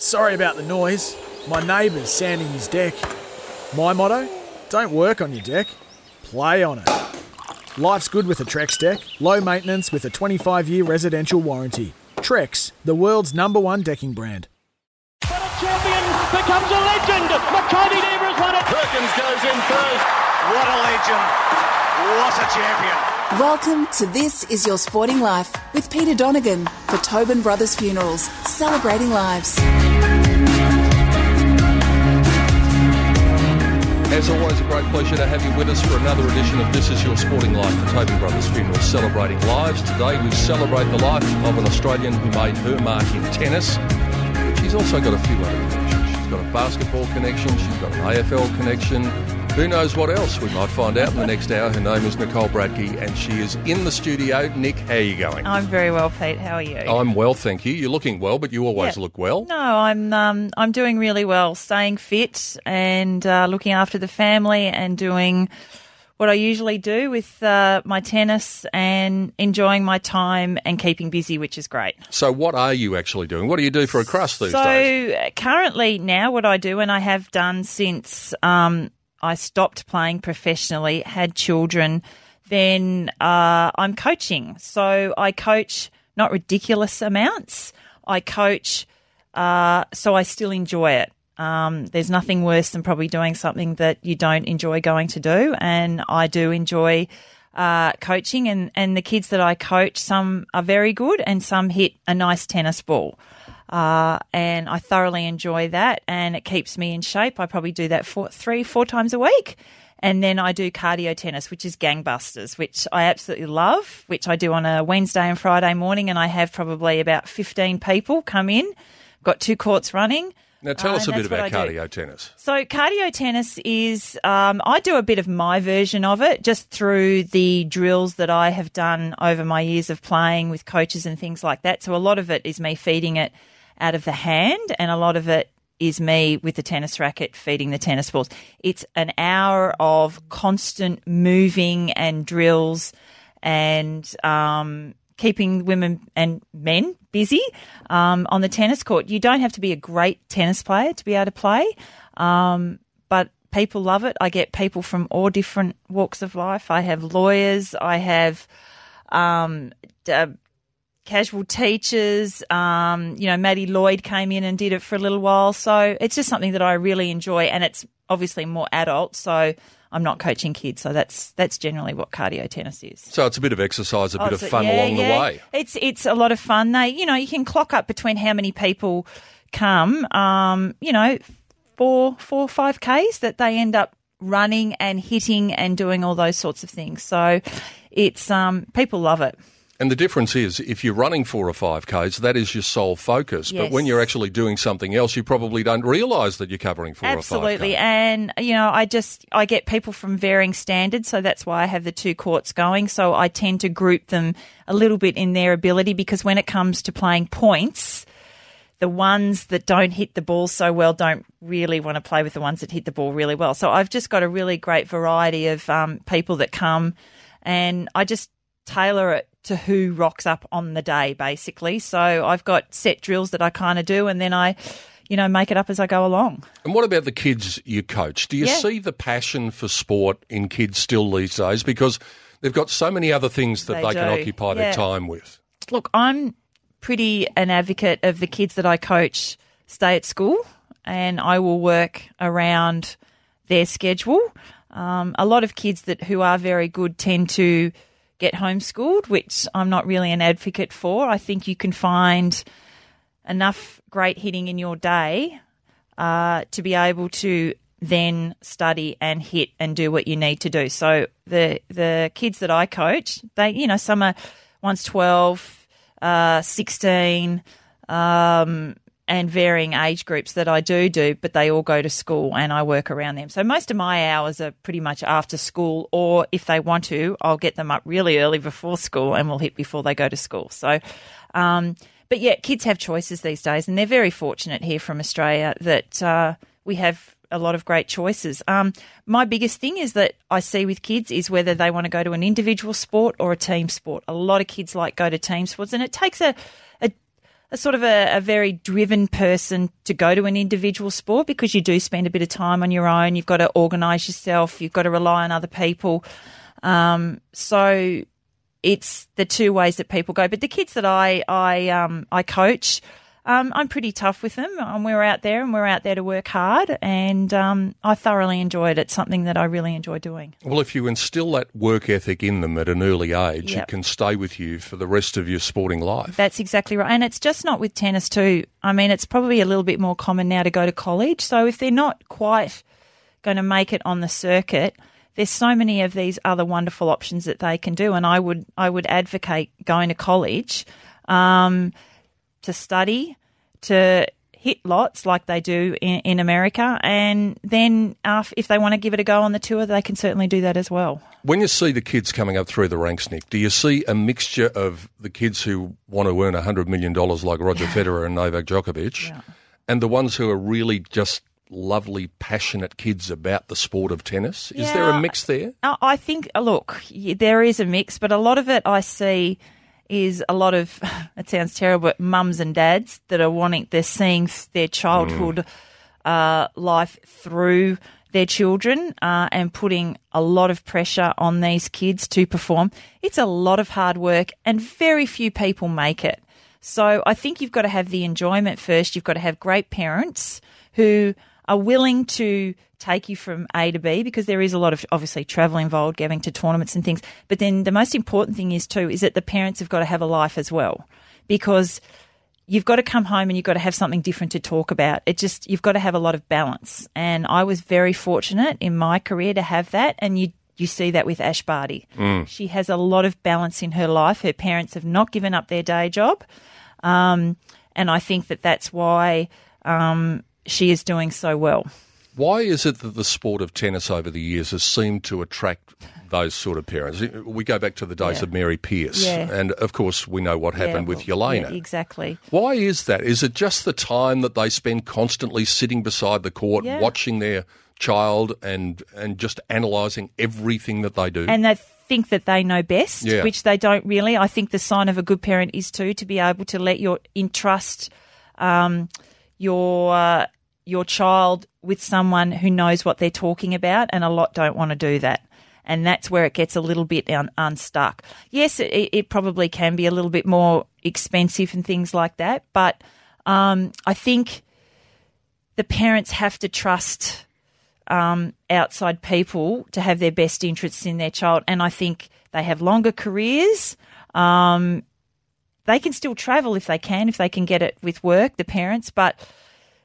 Sorry about the noise. My neighbour's sanding his deck. My motto? Don't work on your deck, play on it. Life's good with a Trex deck, low maintenance with a 25 year residential warranty. Trex, the world's number one decking brand. But a champion becomes a legend. Makybe Diva has won it. Perkins goes in first. What a legend. What a champion. Welcome to This Is Your Sporting Life with Peter Donegan for Tobin Brothers Funerals, celebrating lives. As always, a great pleasure to have you with us for another edition of This Is Your Sporting Life for Tobin Brothers Funerals, celebrating lives. Today we celebrate the life of an Australian who made her mark in tennis, she's also got a few other connections. She's got a basketball connection, she's got an AFL connection. Who knows what else we might find out in the next hour. Her name is Nicole Bradtke, and she is in the studio. Nick, how are you going? I'm very well, Pete. How are you? I'm well, thank you. You're looking well, but you always Yeah. look well. No, I'm um, I'm doing really well, staying fit and uh, looking after the family and doing what I usually do with uh, my tennis and enjoying my time and keeping busy, which is great. So, what are you actually doing? What do you do for a crust these so days? uh, currently now, what I do and I have done since um, I stopped playing professionally, had children, then uh, I'm coaching. So I coach not ridiculous amounts. I coach uh, so I still enjoy it. Um, there's nothing worse than probably doing something that you don't enjoy going to do, and I do enjoy uh, coaching. And and the kids that I coach, some are very good, and some hit a nice tennis ball. Uh, and I thoroughly enjoy that, and it keeps me in shape. I probably do that four, three, four times a week. And then I do cardio tennis, which is gangbusters, which I absolutely love, which I do on a Wednesday and Friday morning. And I have probably about 15 people come in. Got two courts running. Now, tell Uh, us a bit about cardio tennis. So cardio tennis is um, I do a bit of my version of it just through the drills that I have done over my years of playing with coaches and things like that. So a lot of it is me feeding it out of the hand, and a lot of it is me with the tennis racket feeding the tennis balls. It's an hour of constant moving and drills and um, keeping women and men busy um, on the tennis court. You don't have to be a great tennis player to be able to play, um, but people love it. I get people from all different walks of life. I have lawyers. I have um, uh, casual teachers. Um, you know, Maddie Lloyd came in and did it for a little while. So it's just something that I really enjoy, and it's obviously more adult. So I'm not coaching kids. So that's that's generally what cardio tennis is. So, it's a bit of exercise, a bit Oh, of fun yeah, along yeah. the way. It's it's a lot of fun. They, you know, you can clock up between how many people come. Um, you know, four, four, five k's that they end up running and hitting and doing all those sorts of things. So, it's um, people love it. And the difference is, if you're running four or five Ks, that is your sole focus. But when you're actually doing something else, you probably don't realise that you're covering four Absolutely. or five Ks. Absolutely. And, you know, I just, I get people from varying standards. So that's why I have the two courts going. So I tend to group them a little bit in their ability because when it comes to playing points, the ones that don't hit the ball so well don't really want to play with the ones that hit the ball really well. So I've just got a really great variety of um, people that come and I just tailor it to who rocks up on the day, basically. So I've got set drills that I kind of do and then I, you know, make it up as I go along. And what about the kids you coach? Do you Yeah. see the passion for sport in kids still these days? Because they've got so many other things that They they, can occupy their time with. Look, I'm pretty an advocate of the kids that I coach stay at school and I will work around their schedule. Um, a lot of kids that who are very good tend to get homeschooled, which I'm not really an advocate for. I think you can find enough great hitting in your day uh, to be able to then study and hit and do what you need to do. So the the kids that I coach, they you know some are once 12, uh, 16, um, and varying age groups that I do do, but they all go to school and I work around them. So most of my hours are pretty much after school, or if they want to, I'll get them up really early before school and we'll hit before they go to school. So, um, but yeah, kids have choices these days, and they're very fortunate here from Australia that uh, we have a lot of great choices. Um, my biggest thing is that I see with kids is whether they want to go to an individual sport or a team sport. A lot of kids like go to team sports, and it takes a a, a sort of a, a, very driven person to go to an individual sport because you do spend a bit of time on your own. You've got to organise yourself. You've got to rely on other people. Um, so it's the two ways that people go. But the kids that I I um, I coach um, I'm pretty tough with them. Um, we're out there and we're out there to work hard, and um, I thoroughly enjoy it. It's something that I really enjoy doing. Well, if you instill that work ethic in them at an early age, yep. it can stay with you for the rest of your sporting life. That's exactly right. And it's just not with tennis, too. I mean, it's probably a little bit more common now to go to college. So if they're not quite going to make it on the circuit, there's so many of these other wonderful options that they can do. And I would, I would advocate going to college. Um, to study, to hit lots like they do in, in America, and then uh, if they want to give it a go on the tour, they can certainly do that as well. When you see the kids coming up through the ranks, Nick, do you see a mixture of the kids who want to earn $100 million like Roger Federer and Novak Djokovic, yeah. and the ones who are really just lovely, passionate kids about the sport of tennis? Is yeah, there a mix there? I think, look, there is a mix, but a lot of it I see – is a lot of it sounds terrible, but mums and dads that are wanting they're seeing their childhood mm. uh, life through their children uh, and putting a lot of pressure on these kids to perform. It's a lot of hard work, and very few people make it. So I think you've got to have the enjoyment first. You've got to have great parents who are willing to take you from A to B because there is a lot of obviously travel involved, going to tournaments and things. But then the most important thing is too is that the parents have got to have a life as well because you've got to come home and you've got to have something different to talk about. It just you've got to have a lot of balance. And I was very fortunate in my career to have that and you you see that with Ash Barty. Mm. She has a lot of balance in her life. Her parents have not given up their day job. Um, and I think that that's why um, she is doing so well. Why is it that the sport of tennis over the years has seemed to attract those sort of parents? We go back to the days yeah. of Mary Pierce, yeah. and of course we know what happened yeah, with Jelena. exactly. Why is that? Is it just the time that they spend constantly sitting beside the court, watching their child and and just analysing everything that they do? And they think that they know best, which they don't really. I think the sign of a good parent is too to be able to let your entrust um, your uh, your child with someone who knows what they're talking about, and a lot don't want to do that. And that's where it gets a little bit un- unstuck. Yes, it, it, probably can be a little bit more expensive and things like that, but um, I think the parents have to trust um, outside people to have their best interests in their child. And I think they have longer careers. Um, they can still travel if they can, if they can get it with work, the parents, but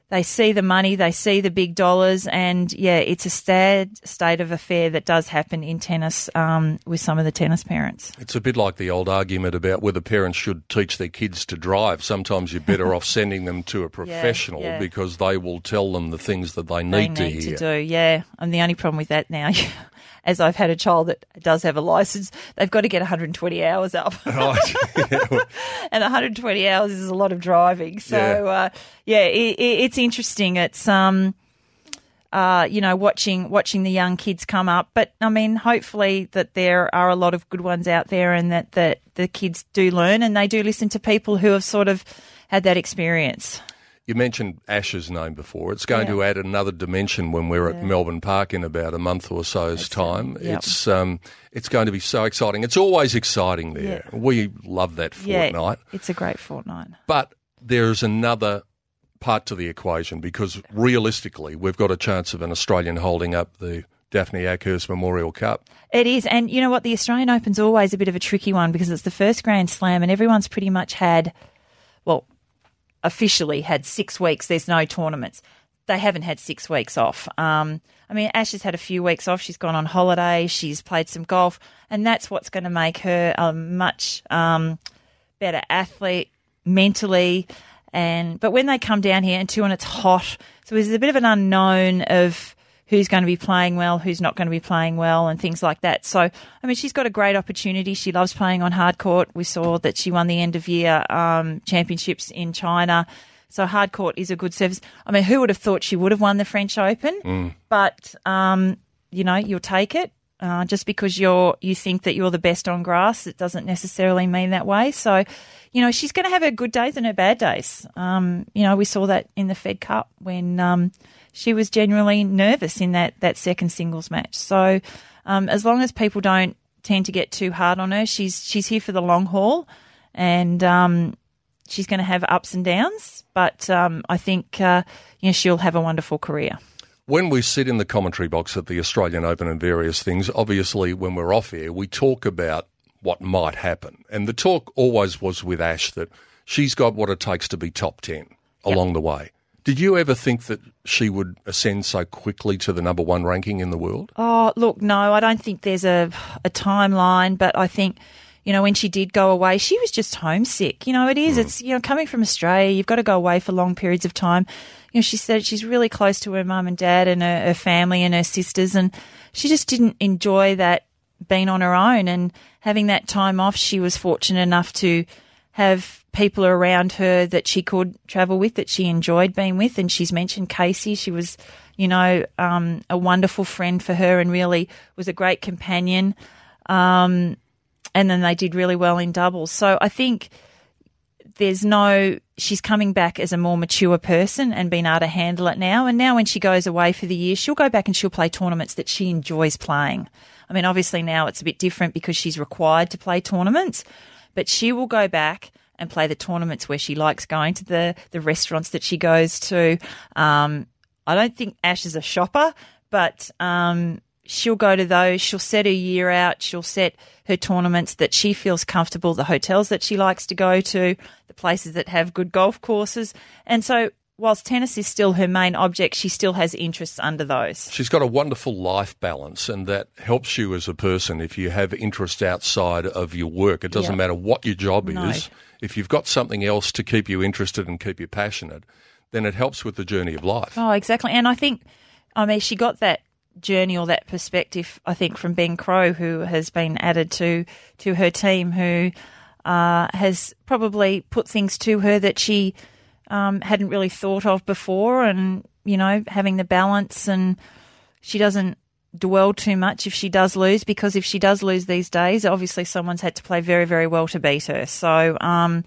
they see the money, they see the big dollars, and yeah, it's a sad state of affair that does happen in tennis um, with some of the tennis parents. It's a bit like the old argument about whether parents should teach their kids to drive. Sometimes you're better off sending them to a professional yeah, yeah. because they will tell them the things that they need, they need to hear. To do, yeah. And the only problem with that now. as I've had a child that does have a license, they've got to get 120 hours up. Right. and 120 hours is a lot of driving. So, yeah, uh, yeah it, it, it's interesting. It's, um, uh, you know, watching watching the young kids come up. But I mean, hopefully that there are a lot of good ones out there, and that that the kids do learn and they do listen to people who have sort of had that experience. You mentioned Ash's name before. It's going yeah. to add another dimension when we're yeah. at Melbourne Park in about a month or so's That's time. Yep. It's um, it's going to be so exciting. It's always exciting there. Yeah. We love that fortnight. it's a great fortnight. But there's another part to the equation because realistically, we've got a chance of an Australian holding up the Daphne Akhurst Memorial Cup. It is, and you know what? The Australian Open's always a bit of a tricky one because it's the first Grand Slam, and everyone's pretty much had, well, officially had six weeks. There's no tournaments. They haven't had six weeks off. Um, I mean, Ash has had a few weeks off. She's gone on holiday. She's played some golf, and that's what's going to make her a much um, better athlete mentally. And but when they come down here and two and it's hot, so there's a bit of an unknown of who's going to be playing well, who's not going to be playing well, and things like that. So, I mean, she's got a great opportunity. She loves playing on hard court. We saw that she won the end of year um, championships in China. So hard court is a good service. I mean, who would have thought she would have won the French Open? But um, you know, you'll take it. Uh, just because you're you think that you're the best on grass, it doesn't necessarily mean that way. So, you know, she's going to have her good days and her bad days. Um, you know, we saw that in the Fed Cup when um, she was genuinely nervous in that that second singles match. So, um, as long as people don't tend to get too hard on her, she's she's here for the long haul, and um, she's going to have ups and downs. But um, I think uh, you know she'll have a wonderful career. When we sit in the commentary box at the Australian Open and various things, obviously when we're off air, we talk about what might happen. And the talk always was with Ash that she's got what it takes to be top 10 along the way. Did you ever think that she would ascend so quickly to the number one ranking in the world? Oh, look, no, I don't think there's a, a timeline, but I think, you know, when she did go away, she was just homesick. You know, it is, hmm. it's, you know, coming from Australia, you've got to go away for long periods of time. You know, she said she's really close to her mum and dad and her, her family and her sisters, and she just didn't enjoy that being on her own and having that time off. She was fortunate enough to have people around her that she could travel with that she enjoyed being with. And she's mentioned Casey. She was, you know, um, a wonderful friend for her and really was a great companion. Um, and then they did really well in doubles. So I think there's no, she's coming back as a more mature person and being able to handle it now. And now when she goes away for the year, she'll go back and she'll play tournaments that she enjoys playing. I mean, obviously now it's a bit different because she's required to play tournaments, but she will go back and play the tournaments where she likes going to the, the restaurants that she goes to. Um, I don't think Ash is a shopper, but um, she'll go to those. She'll set her year out. She'll set her tournaments that she feels comfortable, the hotels that she likes to go to, the places that have good golf courses. And so, whilst tennis is still her main object, she still has interests under those. She's got a wonderful life balance, and that helps you as a person if you have interests outside of your work. It doesn't Yeah. matter what your job No. is. If you've got something else to keep you interested and keep you passionate, then it helps with the journey of life. Oh, exactly. And I think, I mean, she got that journey or that perspective, I think, from Ben Crowe, who has been added to to her team, who uh, has probably put things to her that she um, hadn't really thought of before, and you know, having the balance, and she doesn't dwell too much if she does lose, because if she does lose these days, obviously someone's had to play very, very well to beat her. So. Um,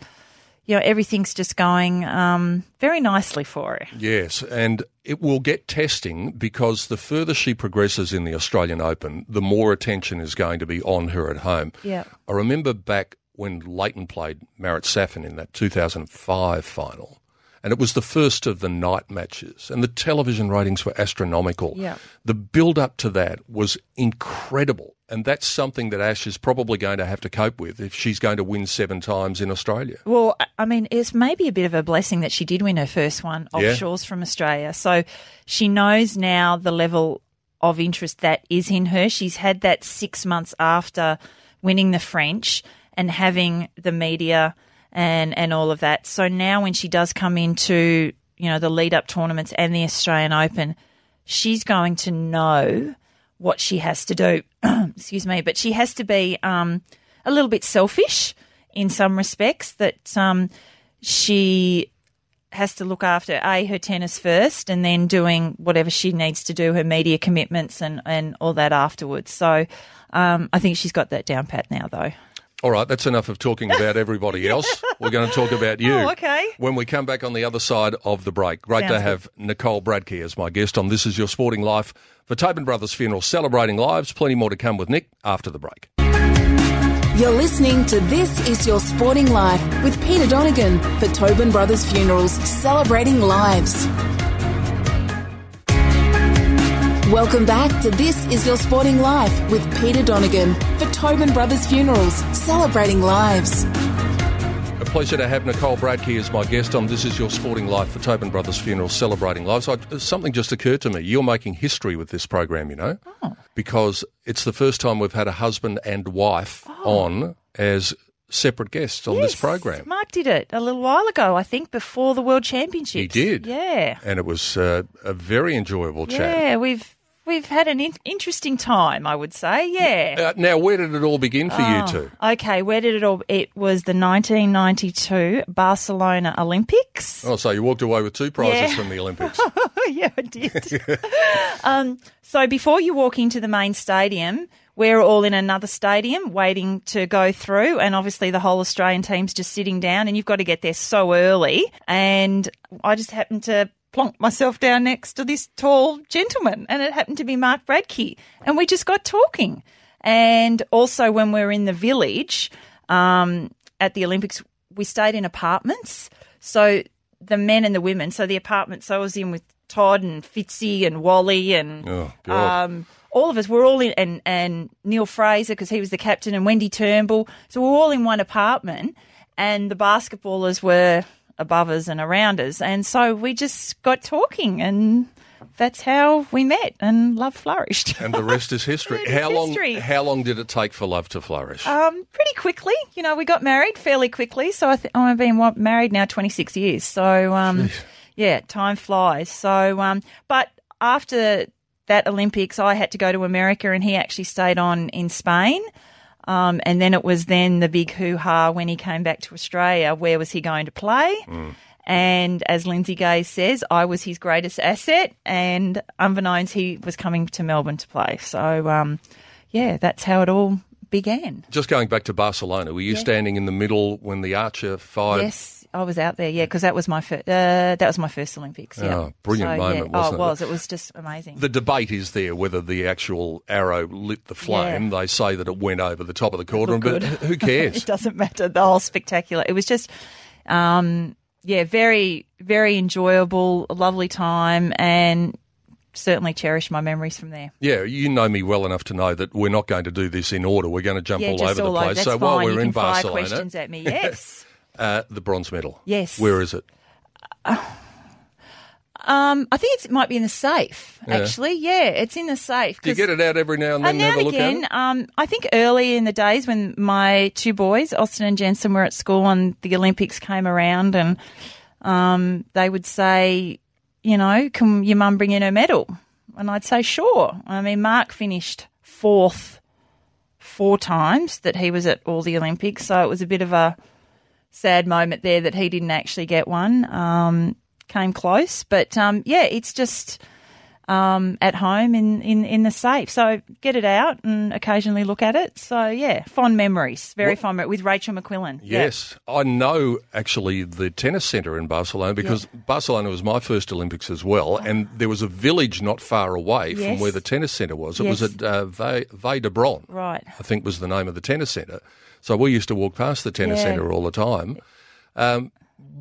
you know, everything's just going um, very nicely for her. Yes, and it will get testing because the further she progresses in the Australian Open, the more attention is going to be on her at home. Yeah. I remember back when Lleyton played Marat Safin in that 2005 final, and it was the first of the night matches, and the television ratings were astronomical. Yeah. The build up to that was incredible, and that's something that Ash is probably going to have to cope with if she's going to win seven times in Australia. Well, I- mean, it's maybe a bit of a blessing that she did win her first one Yeah. offshores from Australia. So she knows now the level of interest that is in her. She's had that six months after winning the French and having the media and, and all of that. So now when she does come into, you know, the lead up tournaments and the Australian Open, she's going to know what she has to do. Excuse me, but she has to be um, a little bit selfish in some respects. That um, she has to look after a her tennis first, and then doing whatever she needs to do, her media commitments and and all that afterwards. So um, I think she's got that down pat now, though. All right, that's enough of talking about everybody else. We're going to talk about you. Oh, okay. When we come back on the other side of the break. Great to Sounds have Nicole Bradtke as my guest on This Is Your Sporting Life for Tobin Brothers Funeral, celebrating lives. Plenty more to come with Nick after the break. You're listening to This Is Your Sporting Life with Peter Donegan for Tobin Brothers Funerals, celebrating lives. Welcome back to This Is Your Sporting Life with Peter Donegan for Tobin Brothers Funerals, celebrating lives. A pleasure to have Nicole Bradtke as my guest on This Is Your Sporting Life for Tobin Brothers Funerals, celebrating lives. I, something just occurred to me. You're making history with this program, you know, because it's the first time we've had a husband and wife on as separate guests on this program. Mark did it a little while ago, I think, before the World Championships. He did. Yeah. And it was uh, a very enjoyable chat. Yeah, we've we've had an in- interesting time, I would say. Yeah. Uh, now, where did it all begin for you two? Okay, where did it all? It was the 1992 Barcelona Olympics. Oh, so you walked away with two prizes Yeah. from the Olympics. yeah, I did. um, so before you walk into the main stadium, we're all in another stadium waiting to go through, and obviously the whole Australian team's just sitting down, and you've got to get there so early. And I just happened to plonk myself down next to this tall gentleman, and it happened to be Mark Bradtke, and we just got talking. And also, when we were in the village um, at the Olympics, we stayed in apartments. So the men and the women, so the apartments I was in with Todd and Fitzy and Wally and Oh, um, all of us were all in, and, and Neale Fraser because he was the captain and Wendy Turnbull. So we're all in one apartment, and the basketballers were above us and around us, and so we just got talking, and that's how we met, and love flourished. and the rest is history. Is how long? history. How long did it take for love to flourish? Um, pretty quickly, you know, we got married fairly quickly. So I th- I've been married now 26 years. So, um, yeah, time flies. So, um, but after that Olympics, I had to go to America and he actually stayed on in Spain. Um, and then it was then the big hoo ha when he came back to Australia. Where was he going to play? And as Lindsay Gaze says, I was his greatest asset, and unbeknownst, he was coming to Melbourne to play. So, um, yeah, that's how it all began. Just going back to Barcelona, were you standing in the middle when the archer fired? Yes, I was out there. Yeah, because that was my first. Uh, that was my first Olympics. Yeah. Oh, brilliant So, moment, yeah. wasn't oh, it? it was. It was just amazing. The debate is there whether the actual arrow lit the flame. They say that it went over the top of the cauldron, but who cares? it doesn't matter. The whole spectacular. It was just, um, yeah, very, very enjoyable, a lovely time, and certainly cherish my memories from there. Yeah, you know me well enough to know that we're not going to do this in order. We're going to jump yeah, all over all the over. place. That's so fine. while we're you in Barcelona, questions at me. Yes. Uh, the bronze medal. Yes. Where is it? Um, I think it's, it might be in the safe. Yeah. Actually, yeah, it's in the safe. Do you get it out every now and then And and now and again, at it? um, I think early in the days when my two boys, Austin and Jensen, were at school and the Olympics came around, and um, they would say, you know, can your mum bring in her medal? And I'd say, sure. I mean, Mark finished fourth four times that he was at all the Olympics, so it was a bit of a sad moment there that he didn't actually get one. Um, came close, but um, yeah, it's just um, at home in, in, in the safe. So get it out and occasionally look at it. So yeah, fond memories, very fond memories with Rachel McQuillan. Yeah. Yes, I know actually the tennis centre in Barcelona because Barcelona was my first Olympics as well, and there was a village not far away from where the tennis centre was. It was at uh, Vall d'Hebron, Right. I think was the name of the tennis centre. So we used to walk past the tennis Yeah. centre all the time. Um,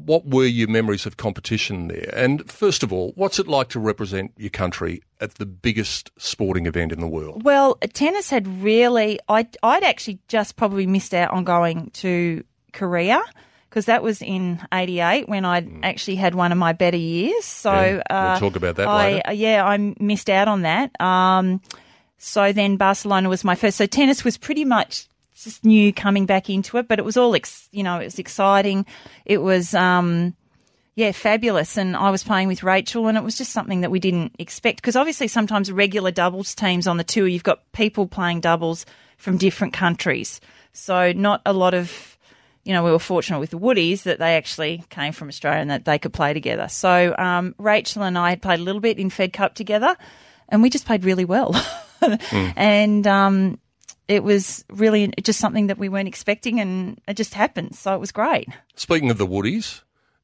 what were your memories of competition there? And first of all, what's it like to represent your country at the biggest sporting event in the world? Well, tennis had really, I'd, I'd actually just probably missed out on going to Korea because that was in 88 when I'd actually had one of my better years. So. Yeah, we'll uh, talk about that I, later. Yeah, I missed out on that. Um, so then Barcelona was my first. So tennis was pretty much just new coming back into it, but it was all, ex, you know, it was exciting. It was, um, yeah, fabulous. And I was playing with Rachel, and it was just something that we didn't expect. Because obviously, sometimes regular doubles teams on the tour, you've got people playing doubles from different countries. So, not a lot of, you know, we were fortunate with the Woodies that they actually came from Australia and that they could play together. So, um, Rachel and I had played a little bit in Fed Cup together, and we just played really well. And, um, it was really just something that we weren't expecting, and it just happened. So it was great. Speaking of the Woodies,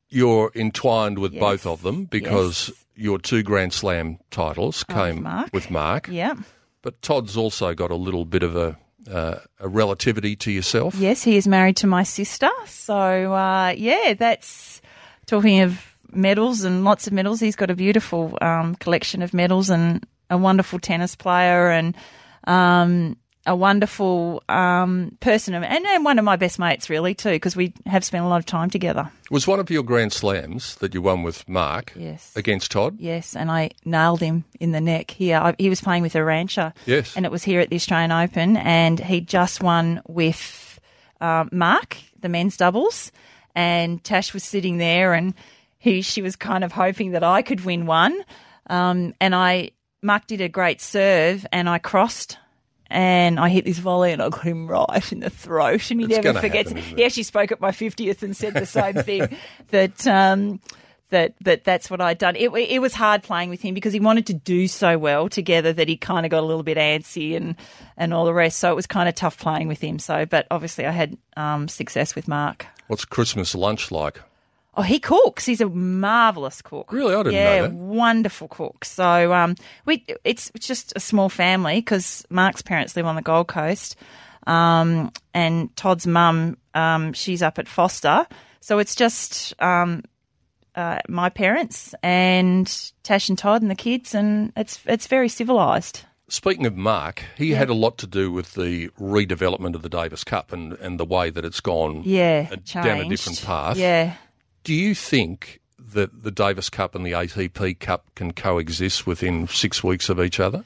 you're entwined with both of them because your two Grand Slam titles came Mark. with Mark. Yeah. But Todd's also got a little bit of a, uh, a relativity to yourself. Yes, he is married to my sister. So, uh, yeah, that's talking of medals and lots of medals. He's got a beautiful um, collection of medals and a wonderful tennis player and um, a wonderful um, person and, and one of my best mates, really, too, because we have spent a lot of time together. Was one of your Grand Slams that you won with Mark Yes. against Todd? Yes, and I nailed him in the neck here. I, he was playing with Arantxa. Yes. And it was here at the Australian Open, and he just won with um, Mark, the men's doubles, and Tash was sitting there, and he she was kind of hoping that I could win one, um, and I Mark did a great serve, and I crossed. And I hit this volley and I got him right in the throat. And he It's never forgets. happen, he actually spoke at my 50th and said the same thing that um, that that that's what I'd done. It, it was hard playing with him because he wanted to do so well together that he kind of got a little bit antsy and and all the rest. So it was kind of tough playing with him. So, but obviously I had um, success with Mark. What's Christmas lunch like? Oh, he cooks. He's a marvelous cook. Really? I didn't know yeah, that. wonderful cook. So, um, we it's it's just a small family because Mark's parents live on the Gold Coast, um, and Todd's mum, um, she's up at Foster. So it's just um, uh, my parents and Tash and Todd and the kids, and it's it's very civilised. Speaking of Mark, he had a lot to do with the redevelopment of the Davis Cup and, and the way that it's gone Yeah, changed. down a different path. Yeah. Do you think that the Davis Cup and the ATP Cup can coexist within six weeks of each other?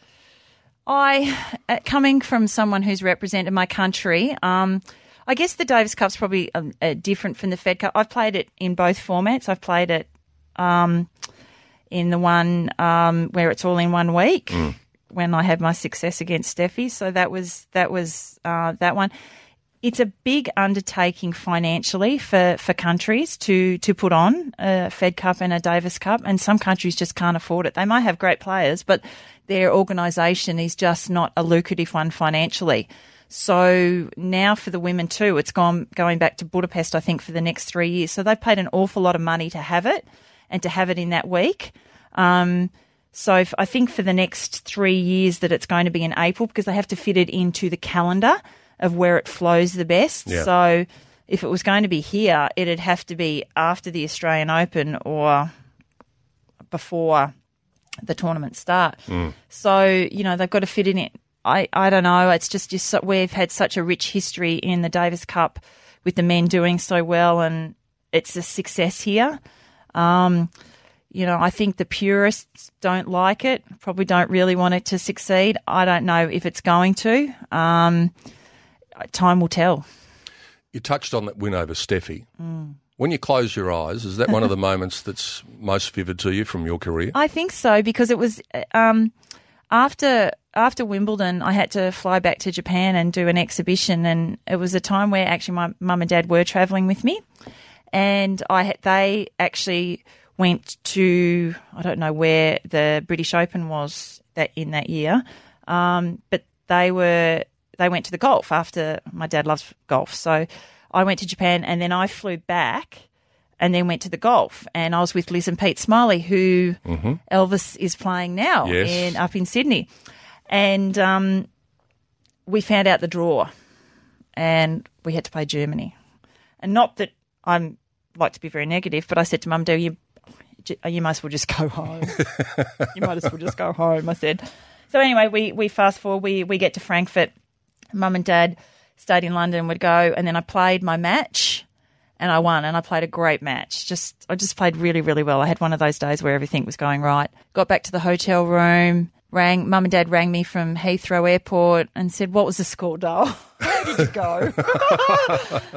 I, uh, coming from someone who's represented my country, um, I guess the Davis Cup's probably um, uh, different from the Fed Cup. I've played it in both formats. I've played it um, in the one um, where it's all in one week when I had my success against Steffi. So that was that was uh, that one. It's a big undertaking financially for, for countries to, to put on a Fed Cup and a Davis Cup, and some countries just can't afford it. They might have great players, but their organisation is just not a lucrative one financially. So now for the women too, it's gone going back to Budapest, I think, for the next three years. So they've paid an awful lot of money to have it and to have it in that week. Um, so if, I think for the next three years that it's going to be in April because they have to fit it into the calendar of where it flows the best. Yeah. So if it was going to be here, it'd have to be after the Australian Open or before the tournament start. So you know they've got to fit in it. I, I don't know. It's just just so, we've had such a rich history in the Davis Cup with the men doing so well, and it's a success here. Um, you know, I think the purists don't like it. Probably don't really want it to succeed. I don't know if it's going to. Um, time will tell. You touched on that win over Steffi. When you close your eyes, is that one of the moments that's most vivid to you from your career? I think so because it was um, after after Wimbledon. I had to fly back to Japan and do an exhibition, and it was a time where actually my mum and dad were travelling with me, and I had, they actually went to I don't know where the British Open was that in that year, um, but they were they went to the golf after my dad loves golf, so I went to Japan and then I flew back and then went to the golf. And I was with Liz and Pete Smylie, who Elvis is playing now Yes. in up in Sydney. And um, we found out the draw, and we had to play Germany. And not that I'm like to be very negative, but I said to Mum, "Do you you might as well just go home. you might as well just go home." I said. So anyway, we we fast forward. We we get to Frankfurt. Mum and Dad stayed in London. Would go, and then I played my match and I won and I played a great match. Just I just played really really well. I had one of those days where everything was going right. Got back to the hotel room. Rang mum and dad rang me from Heathrow Airport and said, "What was the score, doll? Did you go?"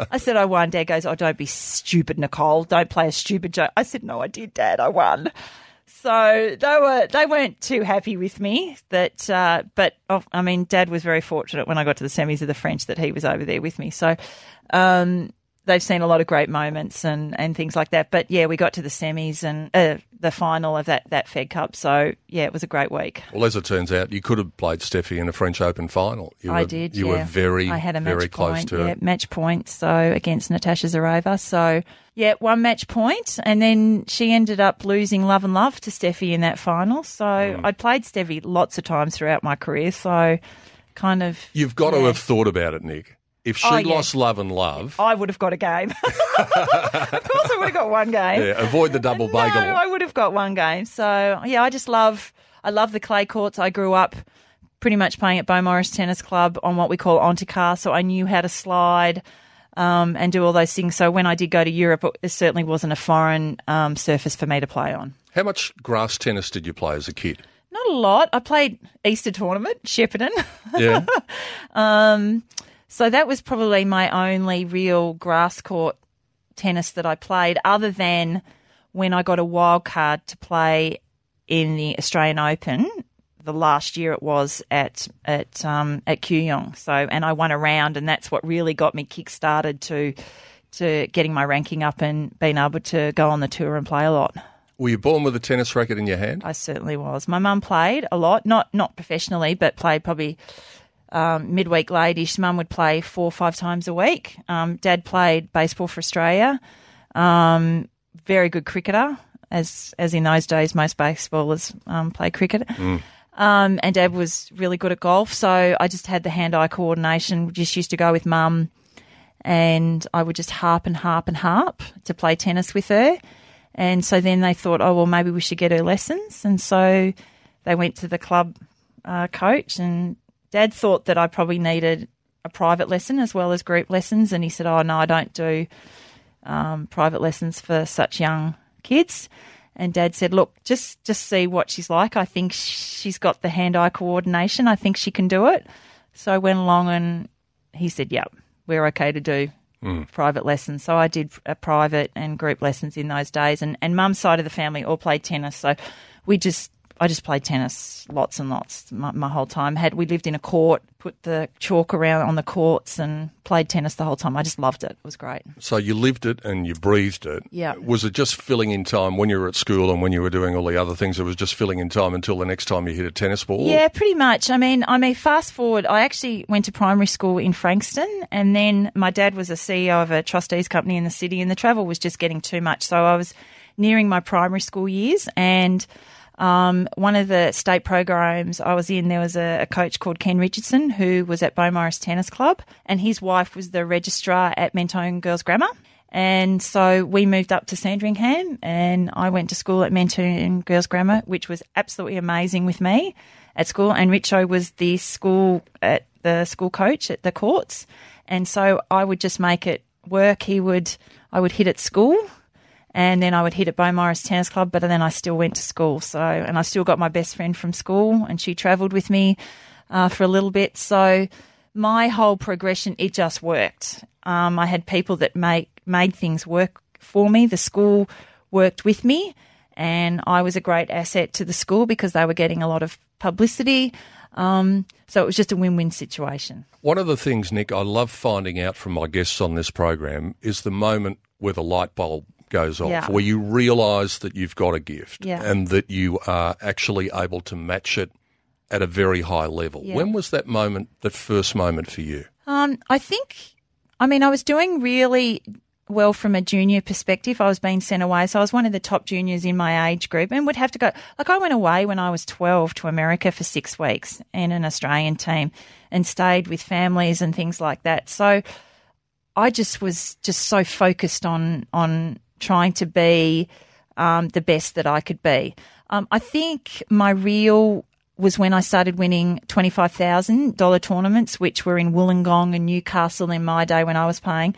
I said, "I won." Dad goes, "Oh, don't be stupid, Nicole. Don't play a stupid joke." I said, "No, I did, Dad. I won." So they were they weren't too happy with me. That, uh, but I mean, Dad was very fortunate when I got to the semis of the French that he was over there with me. So um, they've seen a lot of great moments and, and things like that. But yeah, we got to the semis and uh, the final of that that Fed Cup. So yeah, it was a great week. Well, as it turns out, you could have played Steffi in a French Open final. You I were, did. You yeah. were very, I had a match very close point, to yeah, it. match point. So against Natasha Zvereva. So yeah, one match point, and then she ended up losing love and love to Steffi in that final. So Mm. I'd played Steffi lots of times throughout my career. So kind of You've got to have thought about it, Nick. If she Oh, yeah. lost love and love, I would have got a game. of course, I would have got one game. yeah, avoid the double no, bagel. I would have got one game. So yeah, I just love I love the clay courts. I grew up pretty much playing at Beaumaris Tennis Club on what we call En-Tout-Cas, so I knew how to slide um, and do all those things. So when I did go to Europe, it certainly wasn't a foreign um, surface for me to play on. How much grass tennis did you play as a kid? Not a lot. I played Easter tournament, Shepparton. Yeah. So that was probably my only real grass court tennis that I played, other than when I got a wild card to play in the Australian Open. The last year it was at at um, at Kooyong. So and I won a round, and that's what really got me kick started to to getting my ranking up and being able to go on the tour and play a lot. Were you born with a tennis racket in your hand? I certainly was. My mum played a lot, not not professionally, but played probably um, midweek ladies. Mum would play four or five times a week. Um, Dad played baseball for Australia. Um, very good cricketer, as as in those days most baseballers um, play cricket. Um, and Dad was really good at golf, so I just had the hand-eye coordination. Just used to go with Mum, and I would just harp and harp and harp to play tennis with her. And so then they thought, oh well, maybe we should get her lessons, and so they went to the club uh, coach, and Dad thought that I probably needed a private lesson as well as group lessons, and he said, "Oh no, I don't do um, private lessons for such young kids." And Dad said, "Look, just just see what she's like. I think she's got the hand-eye coordination. I think she can do it." So I went along, and he said, "Yep, we're okay to do." Private lessons. So I did a private and group lessons in those days. And, and mum's side of the family all played tennis. So we just I just played tennis lots and lots my, my whole time. Had we lived in a court, put the chalk around on the courts and played tennis the whole time. I just loved it. It was great. So you lived it and you breathed it. Yeah. Was it just filling in time when you were at school and when you were doing all the other things? It was just filling in time until the next time you hit a tennis ball. Yeah, pretty much. I mean, I mean, fast forward. I actually went to primary school in Frankston, and then my dad was a CEO of a trustees company in the city, and the travel was just getting too much. So I was nearing my primary school years, and um, one of the state programs I was in, there was a, a coach called Ken Richardson who was at Beaumaris Tennis Club, and his wife was the registrar at Mentone Girls Grammar. And so we moved up to Sandringham, and I went to school at Mentone Girls Grammar, which was absolutely amazing with me at school. And Richo was the school at the school coach at the courts, and so I would just make it work. He would, I would hit at school, and then I would hit at Beaumaris Tennis Club, but then I still went to school. So, and I still got my best friend from school, and she travelled with me uh, for a little bit. So, my whole progression, it just worked. Um, I had people that make made things work for me. The school worked with me, and I was a great asset to the school because they were getting a lot of publicity. Um, so it was just a win-win situation. One of the things, Nick, I love finding out from my guests on this program is the moment where the light bulb goes off, Yeah. where you realise that you've got a gift Yeah. and that you are actually able to match it at a very high level. Yeah. When was that moment, that first moment for you? Um, I think, I mean, I was doing really well from a junior perspective. I was being sent away. So I was one of the top juniors in my age group and would have to go. Like, I went away when I was 12 to America for six weeks in an Australian team and stayed with families and things like that. So I just was just so focused on, on trying to be um, the best that I could be. Um, I think my real was when I started winning $25,000 tournaments, which were in Wollongong and Newcastle in my day when I was playing.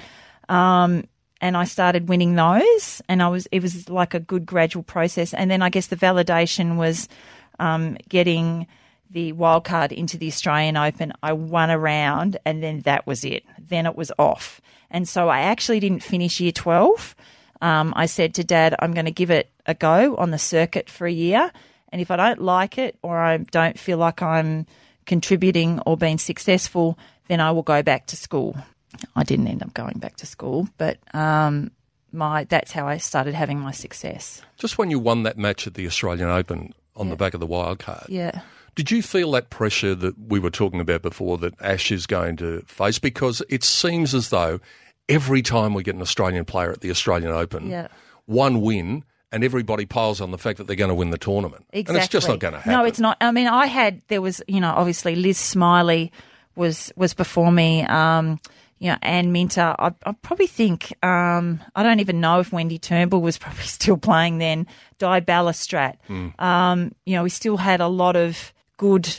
Um, and I started winning those, and I was it was like a good gradual process. And then I guess the validation was um, getting the wild card into the Australian Open. I won a round, and then that was it. Then it was off, and so I actually didn't finish year twelve. Um, I said to Dad, "I'm going to give it a go on the circuit for a year, and if I don't like it or I don't feel like I'm contributing or being successful, then I will go back to school." I didn't end up going back to school, but um, my that's how I started having my success. Just when you won that match at the Australian Open on the back of the wild card, Yeah. Did you feel that pressure that we were talking about before that Ash is going to face? Because it seems as though every time we get an Australian player at the Australian Open, Yeah. one win, and everybody piles on the fact that they're going to win the tournament. Exactly. And it's just not going to happen. No, it's not. I mean, I had there was you know obviously Liz Smylie was was before me. Um, you know, Anne Minter. I, I probably think um, I don't even know if Wendy Turnbull was probably still playing then. Di Balestrat. Hmm. Um, you know, we still had a lot of good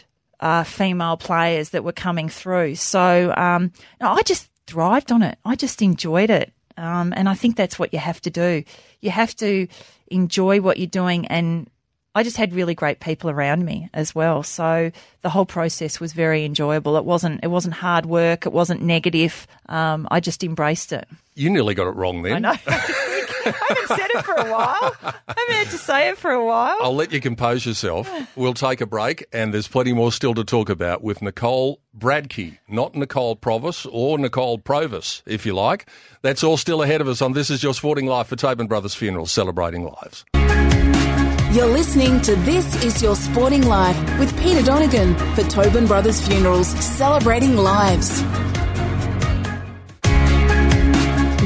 uh, female players that were coming through. So um, no, I just thrived on it. I just enjoyed it. Um, and I think that's what you have to do. You have to enjoy what you're doing and I just had really great people around me as well. So the whole process was very enjoyable. It wasn't it wasn't hard work. It wasn't negative. Um, I just embraced it. You nearly got it wrong then. I know. I haven't said it for a while. I haven't had to say it for a while. I'll let you compose yourself. We'll take a break, and there's plenty more still to talk about with Nicole Bradtke, not Nicole Provis or Nicole Provis, if you like. That's all still ahead of us on This Is Your Sporting Life for Tobin Brothers Funeral, celebrating lives. You're listening to This Is Your Sporting Life with Peter Donegan for Tobin Brothers Funerals, celebrating lives.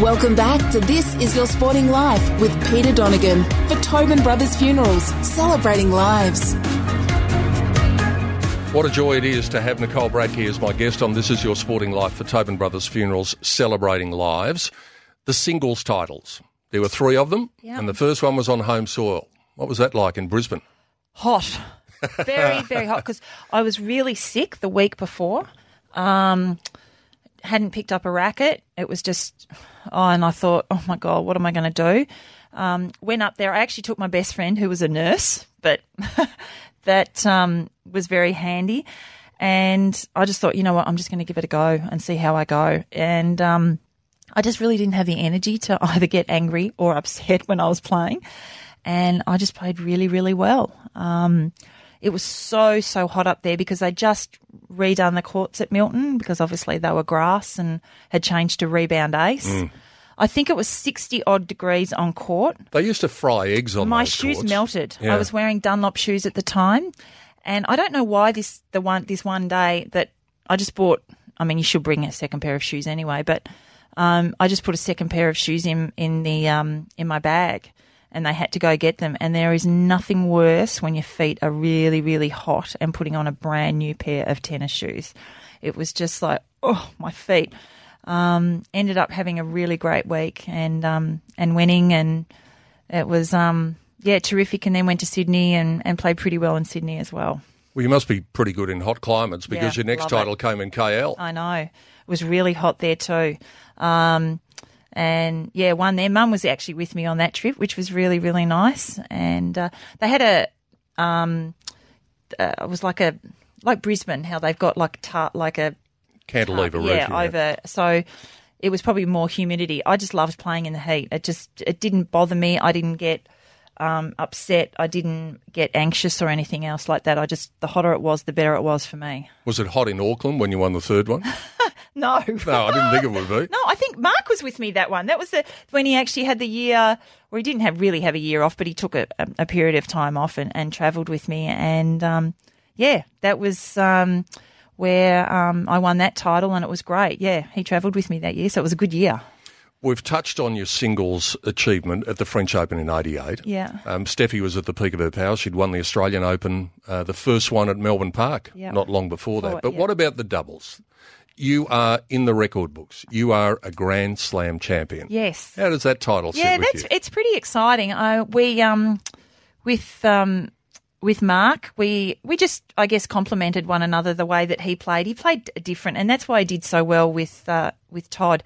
Welcome back to This Is Your Sporting Life with Peter Donegan for Tobin Brothers Funerals, celebrating lives. What a joy it is to have Nicole Bradtke as my guest on This Is Your Sporting Life for Tobin Brothers Funerals, celebrating lives. The singles titles. There were three of them, Yeah. and the first one was on home soil. What was that like in Brisbane? hot, very very hot because I was really sick the week before. Um, hadn't picked up a racket. It was just oh, and I thought, oh my god, what am I going to do? Um, went up there. I actually took my best friend who was a nurse, but that um, was very handy. And I just thought, you know what, I'm just going to give it a go and see how I go. And um, I just really didn't have the energy to either get angry or upset when I was playing. And I just played really, really well. Um, it was so, so hot up there because they just redone the courts at Milton because obviously they were grass and had changed to rebound ace. I think it was 60 odd degrees on court. They used to fry eggs on My shoes courts. melted. Yeah. I was wearing Dunlop shoes at the time, and I don't know why this the one this one day that I just bought. I mean, you should bring a second pair of shoes anyway, but um, I just put a second pair of shoes in in the um, in my bag, and they had to go get them. And there is nothing worse when your feet are really really hot and putting on a brand new pair of tennis shoes. It was just like oh my feet. Um, ended up having a really great week and um, and winning and it was um yeah terrific and then went to Sydney and, and played pretty well in Sydney as well. Well, you must be pretty good in hot climates because Yeah, your next title it. came in KL. I know it was really hot there too, um, and yeah won there. Mum was actually with me on that trip, which was really really nice. And uh, they had a um, uh, it was like a like Brisbane how they've got like tar- like a Cantilever roof. yeah, over. So it was probably more humidity. I just loved playing in the heat. It just it didn't bother me. I didn't get um, upset. I didn't get anxious or anything else like that. I just the hotter it was, the better it was for me. Was it hot in Auckland when you won the third one? No, No, I didn't think it would be. No, I think Mark was with me that one. That was the when he actually had the year where he didn't have really have a year off, but he took a, a, a period of time off and, and travelled with me. And um, yeah, that was um, where um, I won that title, and it was great. Yeah, he travelled with me that year, so it was a good year. We've touched on your singles achievement at the French Open in '88. Yeah. Um, Steffi was at the peak of her powers. She'd won the Australian Open, uh, the first one at Melbourne Park, not long before that. But what about the doubles? You are in the record books. You are a Grand Slam champion. Yes. How does that title yeah, sit with that's you? it's pretty exciting. I we um with um with Mark, we we just I guess complemented one another the way that he played. He played different, and that's why he did so well with uh, with Todd.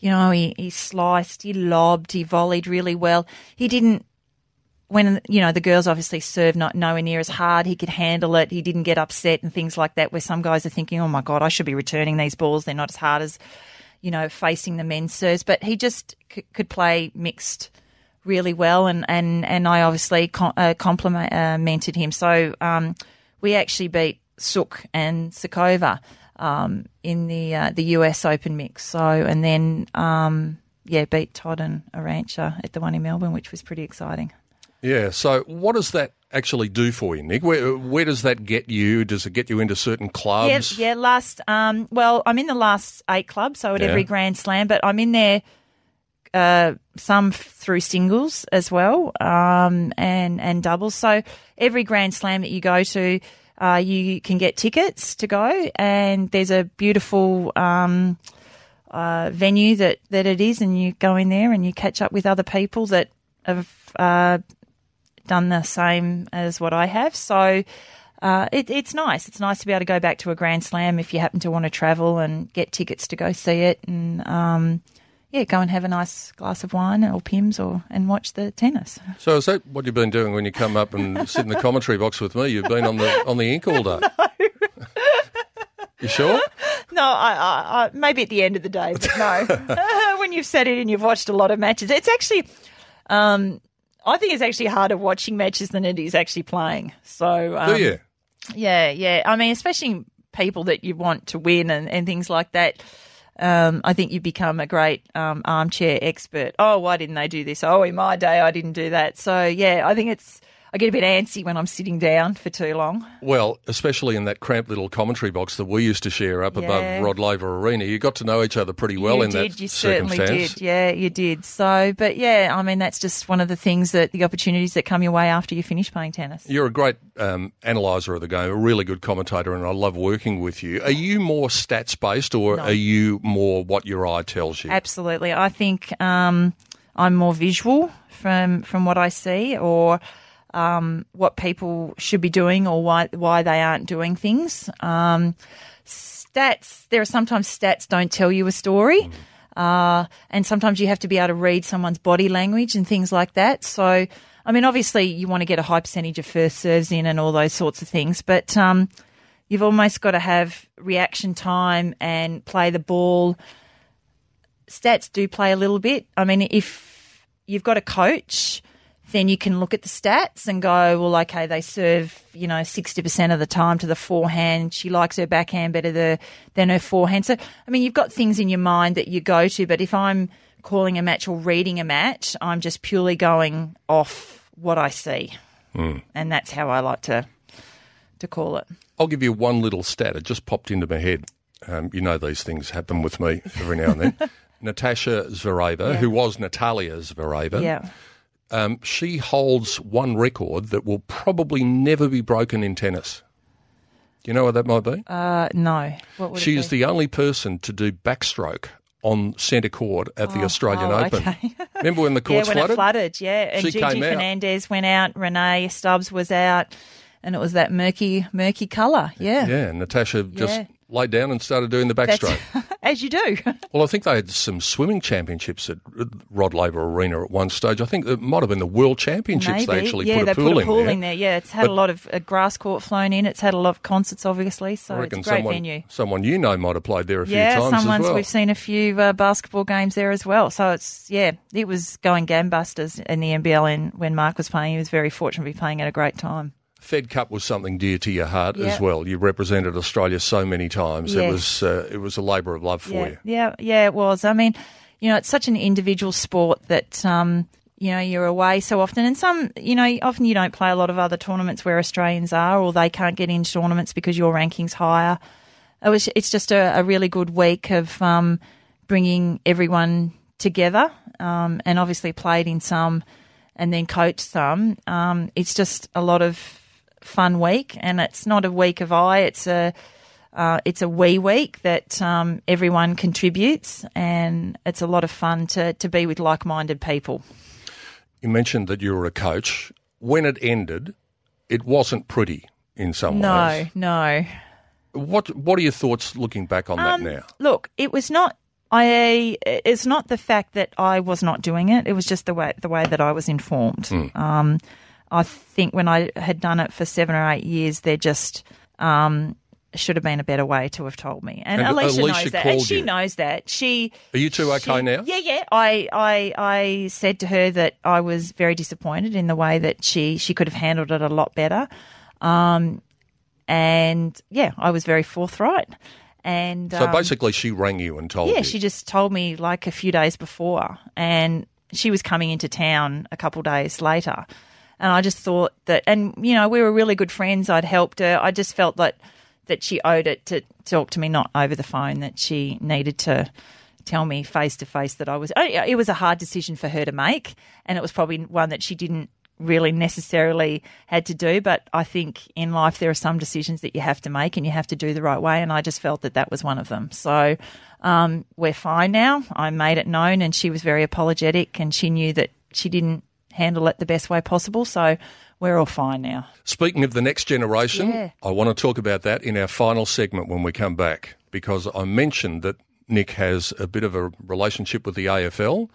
You know, he, he sliced, he lobbed, he volleyed really well. He didn't when you know the girls obviously served not nowhere near as hard. He could handle it. He didn't get upset and things like that. Where some guys are thinking, "Oh my god, I should be returning these balls. They're not as hard as you know facing the men's serves." But he just c- could play mixed really well, and and and I obviously com- uh, complimented him. So um, we actually beat Suk and Sukova um, in the uh, the US Open mix. So and then um, yeah, beat Todd and Arantxa at the one in Melbourne, which was pretty exciting. yeah. So, what does that actually do for you, Nick? Where, where does that get you? Does it get you into certain clubs? Yeah, yeah. Last, um, well, I'm in the last eight clubs, so at Yeah. every Grand Slam, but I'm in there uh, some through singles as well, um, and and doubles. So every Grand Slam that you go to, uh, you can get tickets to go, and there's a beautiful. Um, uh, venue that, that it is, and you go in there and you catch up with other people that have uh, done the same as what I have. So uh, it, it's nice. It's nice to be able to go back to a Grand Slam if you happen to want to travel and get tickets to go see it. And um, yeah, go and have a nice glass of wine or Pimm's or and watch the tennis. So is that what you've been doing when you come up and sit in the commentary box with me? You've been on the on the ink all day. you sure? No, I, I, I, maybe at the end of the day, but no. when you've sat in and you've watched a lot of matches, it's actually, um, I think it's actually harder watching matches than it is actually playing. So, um, Do you? Yeah, yeah. I mean, especially people that you want to win and, and things like that. Um, I think you become a great um, armchair expert. Oh, why didn't they do this? Oh, in my day, I didn't do that. So, yeah, I think it's. I get a bit antsy when I'm sitting down for too long. Well, especially in that cramped little commentary box that we used to share up Yeah. above Rod Laver Arena, you got to know each other pretty well you in did, that you did, you certainly did. Yeah, you did. So, but yeah, I mean, that's just one of the things that the opportunities that come your way after you finish playing tennis. You're a great um, analyzer of the game, a really good commentator, and I love working with you. Are you more stats based, or No. are you more what your eye tells you? Absolutely. I think um, I'm more visual from from what I see, or um, what people should be doing, or why why they aren't doing things. Um, stats. There are sometimes stats don't tell you a story. Uh, and sometimes you have to be able to read someone's body language and things like that. So, I mean, obviously you want to get a high percentage of first serves in and all those sorts of things, but um, you've almost got to have reaction time and play the ball stats do play a little bit. I mean, if you've got a coach, then you can look at the stats and go, well, okay, they serve, you know, 60% of the time to the forehand. She likes her backhand better the, than her forehand. So, I mean, you've got things in your mind that you go to, but if I'm calling a match or reading a match, I'm just purely going off what I see. And that's how I like to, to call it. I'll give you one little stat. It just popped into my head. Um, you know these things happen with me every now and then. Natasha Zvereva, Yeah. who was Natalia Zvereva, Yeah. Um, she holds one record that will probably never be broken in tennis. Do you know what that might be? Uh, no. What would she it is the only person to do backstroke on centre court at the Australian oh, Open. okay. Remember when the Yeah, when flooded? it flooded, yeah. And She Gigi came out. Fernandez went out, Rennae Stubbs was out, and it was that murky, murky colour. Yeah. Yeah, Natasha just Yeah. Laid down and started doing the backstroke. as you do. Well, I think they had some swimming championships at Rod Laver Arena at one stage. I think it might have been the World Championships. Maybe. They actually yeah, put a pool, put a in, pool there. in there. Yeah, it's had But- a lot of uh, grass court flown in. It's had a lot of concerts, obviously. So I it's a great someone, venue. someone you know might have played there a few Yeah, times as someone's. well. We've seen a few uh, basketball games there as well. So it's yeah, it was going gambusters in the NBL. And when Mark was playing, he was very fortunate to be playing at a great time. Fed Cup was something dear to your heart Yeah. as well. You represented Australia so many times. It was uh, it was a labour of love for yeah, you. Yeah, yeah, it was. I mean, you know, it's such an individual sport that um, you know you're away so often, and some, you know, often you don't play a lot of other tournaments where Australians are, or they can't get into tournaments because your ranking's higher. It was. It's just a, a really good week of um, bringing everyone together, um, and obviously played in some, and then coached some. Um, it's just a lot of fun week, and it's not a week of I. It's a uh, it's a wee week that um, everyone contributes, and it's a lot of fun to, to be with like minded people. You mentioned that you were a coach. When it ended, it wasn't pretty in some No, ways. no. No. What What are your thoughts looking back on Um, that now? Look, it was not. I. It's not the fact that I was not doing it. It was just the way the way that I was informed. Um, I think when I had done it for seven or eight years, there just um, should have been a better way to have told me. And, And Alicia, Alicia knows that, and she you. knows that. She Are you two okay she- now? Yeah, yeah. I, I, I said to her that I was very disappointed in the way that she, she could have handled it a lot better. Um, and yeah, I was very forthright. And So um, basically, she rang you and told yeah, you. she just told me like a few days before, and she was coming into town a couple days later. And I just thought that, and you know, we were really good friends. I'd helped her. I just felt that that she owed it to talk to me, not over the phone. That she needed to tell me face to face that I was. oh, It was a hard decision for her to make, and it was probably one that she didn't really necessarily had to do. But I think in life there are some decisions that you have to make, and you have to do the right way. And I just felt that that was one of them. So um, we're fine now. I made it known, and she was very apologetic, and she knew that she didn't handle it the best way possible. So we're all fine now. Speaking of the next generation, Yeah. I want to talk about that in our final segment when we come back because I mentioned that Nick has a bit of a relationship with the AFL,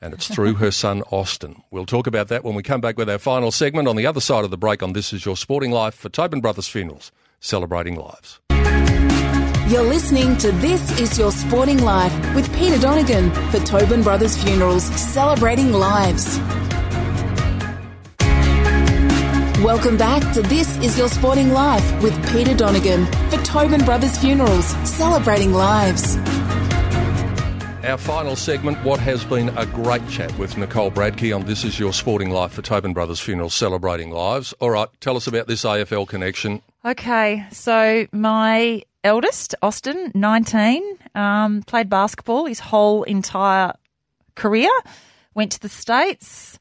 and it's through her son Austin. We'll talk about that when we come back with our final segment on the other side of the break on This Is Your Sporting Life for Tobin Brothers Funerals, celebrating lives. You're listening to This Is Your Sporting Life with Peter Donegan for Tobin Brothers Funerals, celebrating lives. Welcome back to This Is Your Sporting Life with Peter Donegan for Tobin Brothers Funerals, celebrating lives. Our final segment, what has been a great chat with Nicole Bradtke on This Is Your Sporting Life for Tobin Brothers Funerals, celebrating lives. All right, tell us about this AFL connection. Okay, so my eldest, Austin, 19, um, played basketball his whole entire career, went to the States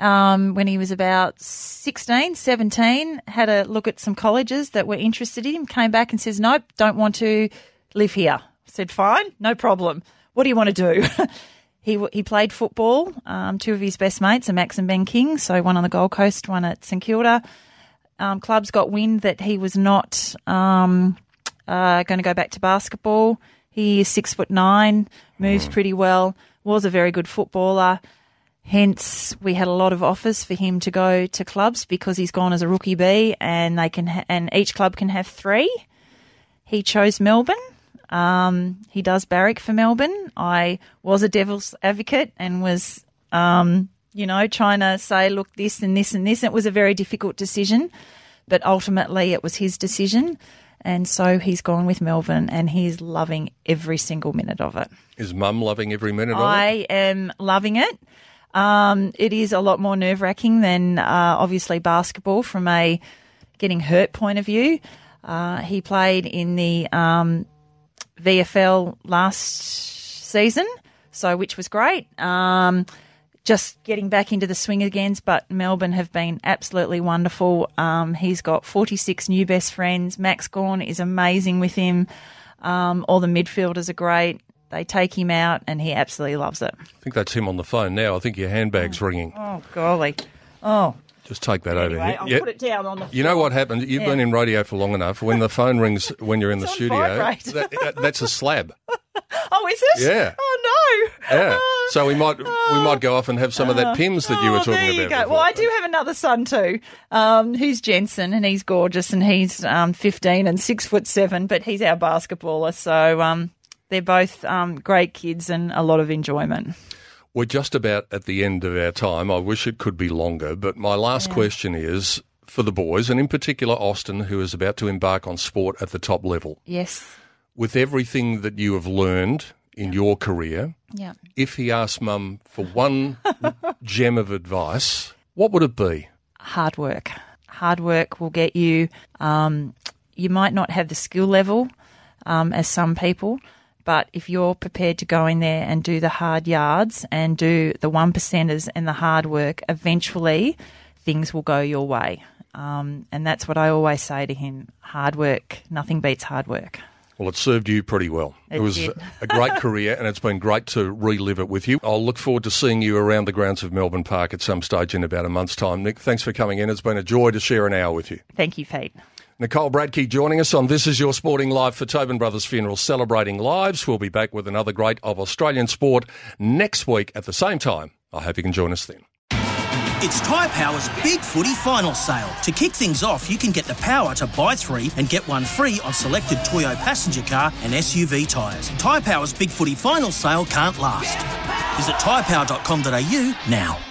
um, when he was about 16, 17, had a look at some colleges that were interested in him, came back and says, Nope, don't want to live here. said, Fine, no problem. What do you want to do? he, he played football. Um, two of his best mates are Max and Ben King, so one on the Gold Coast, one at St Kilda. Um, clubs got wind that he was not um, uh, going to go back to basketball. He is six foot nine, moves pretty well, was a very good footballer. Hence, we had a lot of offers for him to go to clubs because he's gone as a rookie B, and they can ha- and each club can have three. He chose Melbourne. Um, he does barrack for Melbourne. I was a devil's advocate and was, um, you know, trying to say, look, this and this and this. It was a very difficult decision, but ultimately it was his decision. And so he's gone with Melbourne and he's loving every single minute of it. Is mum loving every minute of it? I am loving it. Um, it is a lot more nerve wracking than uh, obviously basketball from a getting hurt point of view. Uh, he played in the um, VFL last season, so which was great. Um, just getting back into the swing again, but Melbourne have been absolutely wonderful. Um, he's got 46 new best friends. Max Gawn is amazing with him. Um, all the midfielders are great. They take him out, and he absolutely loves it. I think that's him on the phone now. I think your handbag's ringing. Oh golly! Oh, Just take that over here. I'll Yeah. put it down on the. You know what happens? You've Yeah. been in radio for long enough. When the phone rings when you're in the It's on studio, that, that- that's a slab. Oh, is it? Yeah. Oh no. Yeah. Oh. So we might we might go off and have some of that Pimm's that you were Oh, talking there you about. go. before. Well, I do have another son too, um, who's Jensen, and he's gorgeous, and he's um, 15 and six foot seven, but he's our basketballer. So um, they're both um, great kids and a lot of enjoyment. We're just about at the end of our time. I wish it could be longer, but my last question is for the boys, and in particular Austin, who is about to embark on sport at the top level. Yes. With everything that you have learned in your career, Yeah. if he asked mum for one gem of advice, what would it be? hard work. Hard work will get you. Um, you might not have the skill level um, as some people, but if you're prepared to go in there and do the hard yards and do the one percenters and the hard work, eventually things will go your way. Um, and that's what I always say to him: hard work. Nothing beats hard work. Well, it served you pretty well. It, It was a great career, and it's been great to relive it with you. I'll look forward to seeing you around the grounds of Melbourne Park at some stage in about a month's time. Nick, thanks for coming in. It's been a joy to share an hour with you. Thank you, Pete. Nicole Bradtke joining us on This Is Your Sporting Live for Tobin Brothers Funeral, celebrating lives. We'll be back with another great of Australian sport next week at the same time. I hope you can join us then. It's Tyre Power's Big Footy Final Sale. To kick things off, you can get the power to buy three and get one free on selected Toyo passenger car and SUV tyres. Tyre Power's Big Footy Final Sale can't last. Visit tyrepower.com.au now.